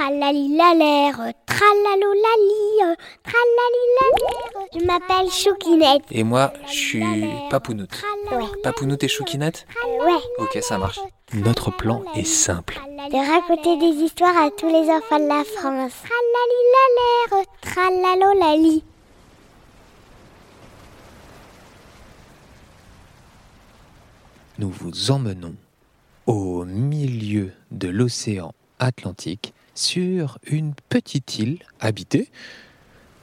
Tralalilalère, tralalolali, tralalilalère. Je m'appelle Choukinette. Et moi, je suis Papounoute. Ouais. Papounoute et Choukinette Ouais. Ok, ça marche. Notre plan est simple. De raconter des histoires à tous les enfants de la France. Tralalilalère, tralalolali. Nous vous emmenons au milieu de l'océan Atlantique sur une petite île habitée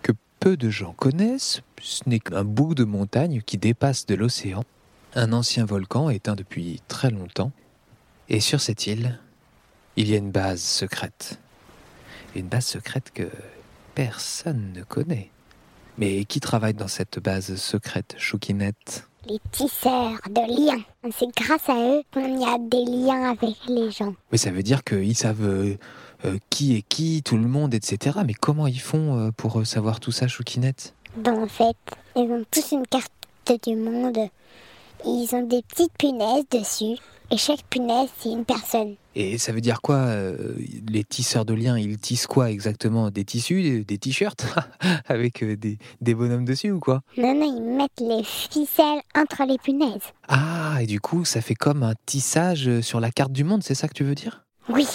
que peu de gens connaissent. Ce n'est qu'un bout de montagne qui dépasse de l'océan, un ancien volcan éteint depuis très longtemps. Et sur cette île, il y a une base secrète. Une base secrète que personne ne connaît. Mais qui travaille dans cette base secrète, Choukinette? Les tisseurs de liens. C'est grâce à eux qu'on y a des liens avec les gens. Mais ça veut dire qu'ils savent euh, euh, qui est qui, tout le monde, etc. Mais comment ils font euh, pour savoir tout ça, Choukinette? Ben, en fait, ils ont tous une carte du monde. Ils ont des petites punaises dessus. Et chaque punaise, c'est une personne. Et ça veut dire quoi euh, Les tisseurs de liens, ils tissent quoi exactement? Des tissus, des, des t-shirts Avec euh, des, des bonhommes dessus ou quoi? Non, non, ils mettent les ficelles entre les punaises. Ah, et du coup, ça fait comme un tissage euh, sur la carte du monde, c'est ça que tu veux dire? Oui.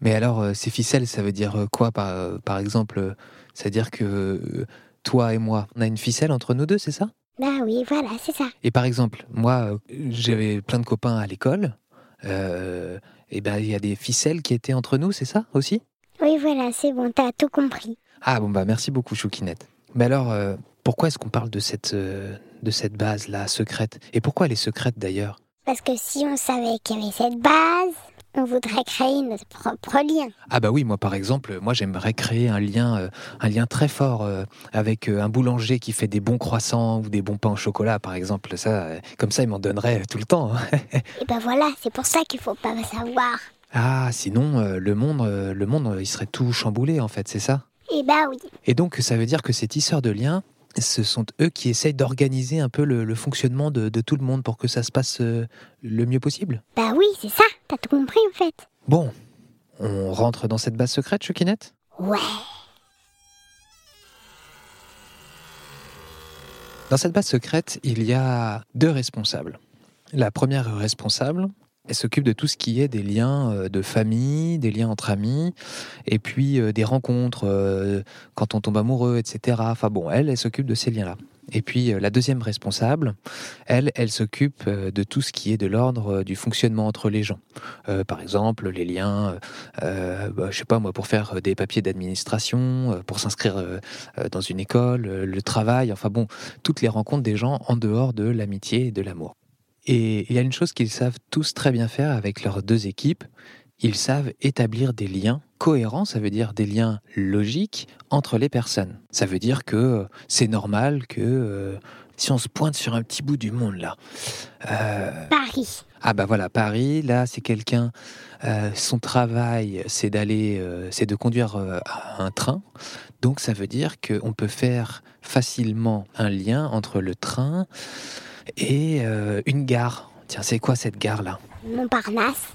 Mais alors, euh, ces ficelles, ça veut dire quoi par, euh, par exemple Ça veut dire que toi et moi, on a une ficelle entre nous deux, c'est ça? Bah oui, voilà, c'est ça. Et par exemple, moi, j'avais plein de copains à l'école. Euh, et ben, il y a des ficelles qui étaient entre nous, c'est ça aussi? Oui, voilà, c'est bon, t'as tout compris. Ah bon, bah merci beaucoup, Choukinette. Mais alors, euh, pourquoi est-ce qu'on parle de cette, euh, de cette base-là, secrète? Et pourquoi elle est secrète d'ailleurs? Parce que si on savait qu'il y avait cette base, on voudrait créer notre propre lien. Ah bah oui, moi par exemple, moi j'aimerais créer un lien, euh, un lien très fort euh, avec euh, un boulanger qui fait des bons croissants ou des bons pains au chocolat, par exemple. Ça, comme ça, il m'en donnerait tout le temps. hein. Et ben voilà, c'est pour ça qu'il faut pas savoir. ah, sinon, le monde, le monde, il serait tout chamboulé en fait, c'est ça? Et bah oui. Et donc, ça veut dire que ces tisseurs de liens, ce sont eux qui essayent d'organiser un peu le, le fonctionnement de, de tout le monde pour que ça se passe euh, le mieux possible. Bah oui, c'est ça, t'as tout compris en fait. Bon, on rentre dans cette base secrète, Choukinette Ouais. Dans cette base secrète, il y a deux responsables. La première responsable, elle s'occupe de tout ce qui est des liens euh, de famille, des liens entre amis, et puis euh, des rencontres, euh, quand on tombe amoureux, etc. Enfin bon, elle, elle s'occupe de ces liens-là. Et puis la deuxième responsable, elle, elle s'occupe de tout ce qui est de l'ordre du fonctionnement entre les gens. Par exemple, les liens, euh, bah, je sais pas moi, pour faire des papiers d'administration, pour s'inscrire dans une école, le travail, enfin bon, toutes les rencontres des gens en dehors de l'amitié et de l'amour. Et il y a une chose qu'ils savent tous très bien faire avec leurs deux équipes, ils savent établir des liens cohérents, ça veut dire des liens logiques entre les personnes. Ça veut dire que euh, c'est normal que euh, si on se pointe sur un petit bout du monde là, euh, Paris. ah bah voilà, Paris, là c'est quelqu'un, euh, son travail c'est d'aller, c'est de conduire un train. Donc ça veut dire qu'on peut faire facilement un lien entre le train et euh, une gare. Tiens, c'est quoi cette gare là Montparnasse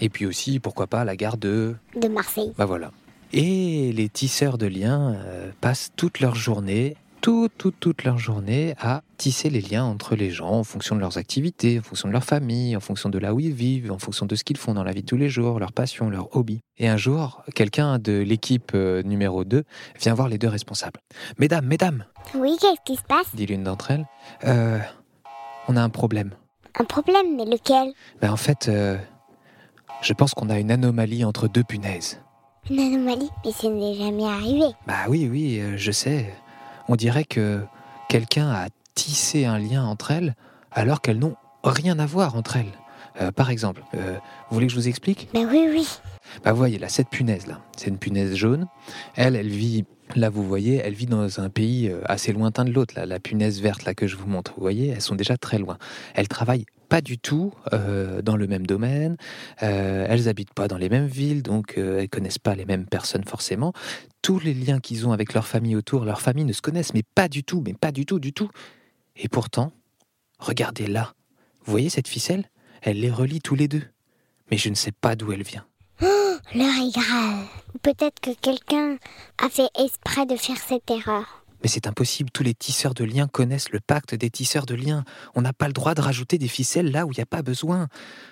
Et puis aussi, pourquoi pas, la gare de... de Marseille. Bah voilà. Et les tisseurs de liens euh, passent toute leur journée, toute, toute, toute leur journée à tisser les liens entre les gens en fonction de leurs activités, en fonction de leur famille, en fonction de là où ils vivent, en fonction de ce qu'ils font dans la vie de tous les jours, leurs passions, leurs hobbies. Et un jour, quelqu'un de l'équipe euh, numéro 2 vient voir les deux responsables. Mesdames, mesdames, Oui, qu'est-ce qui se passe? dit l'une d'entre elles, euh, on a un problème. Un problème, mais lequel? Ben en fait, euh, je pense qu'on a une anomalie entre deux punaises. Une anomalie? Mais ce n'est jamais arrivé. Bah oui, oui, euh, je sais. On dirait que quelqu'un a tissé un lien entre elles alors qu'elles n'ont rien à voir entre elles. Euh, par exemple, euh, vous voulez que je vous explique? Ben oui, oui. Bah vous voyez là, cette punaise là, c'est une punaise jaune. Elle, elle vit, là vous voyez, elle vit dans un pays euh, assez lointain de l'autre. Là, la punaise verte là que je vous montre, vous voyez, elles sont déjà très loin. Elles travaillent pas du tout euh, dans le même domaine. Euh, elles habitent pas dans les mêmes villes, donc euh, elles connaissent pas les mêmes personnes forcément. Tous les liens qu'ils ont avec leur famille autour, leur famille ne se connaissent, mais pas du tout, mais pas du tout, du tout. Et pourtant, regardez là, vous voyez cette ficelle? Elle les relie tous les deux. Mais je ne sais pas d'où elle vient. l'heure est grave. Peut-être que quelqu'un a fait exprès de faire cette erreur. Mais c'est impossible, tous les tisseurs de liens connaissent le pacte des tisseurs de liens. On n'a pas le droit de rajouter des ficelles là où il n'y a pas besoin.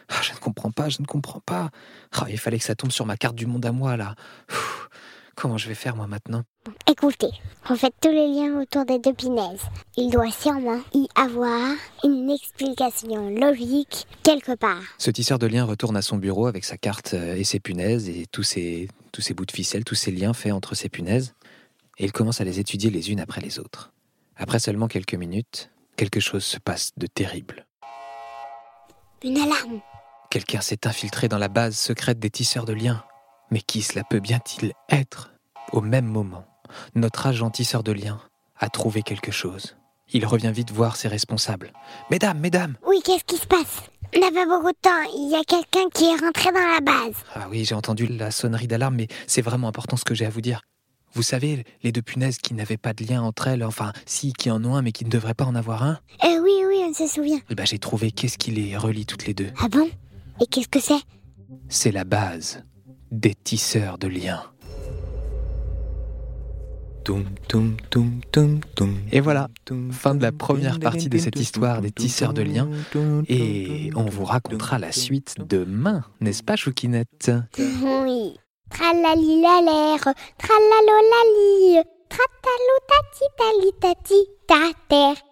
Ah, je ne comprends pas, je ne comprends pas. Ah, il fallait que ça tombe sur ma carte du monde à moi là. comment je vais faire moi maintenant? Écoutez, refaites tous les liens autour des deux punaises. Il doit sûrement y avoir une explication logique quelque part. Ce tisseur de liens retourne à son bureau avec sa carte euh, et ses punaises et tous ces, tous ces bouts de ficelle, tous ces liens faits entre ces punaises et il commence à les étudier les unes après les autres. Après seulement quelques minutes, quelque chose se passe de terrible. Une alarme Quelqu'un s'est infiltré dans la base secrète des tisseurs de liens. Mais qui cela peut bien-il être Au même moment, notre agent tisseur de liens a trouvé quelque chose. Il revient vite voir ses responsables. Mesdames, mesdames Oui, qu'est-ce qui se passe? On n'a pas beaucoup de temps. Il y a quelqu'un qui est rentré dans la base. Ah oui, j'ai entendu la sonnerie d'alarme, mais c'est vraiment important ce que j'ai à vous dire. Vous savez, les deux punaises qui n'avaient pas de lien entre elles, enfin, si, qui en ont un, mais qui ne devraient pas en avoir un Euh, oui, oui, on se souvient. Eh ben, j'ai trouvé qu'est-ce qui les relie toutes les deux. Ah bon? Et qu'est-ce que c'est? C'est la base des tisseurs de liens. Toum, toum, toum, toum, toum. Et voilà, fin de la première partie de cette histoire des tisseurs de liens. Et on vous racontera la suite demain, n'est-ce pas, Choukinette? Oui. Tralali la l'air, tralalolali, tratalo tati tali tati ta terre.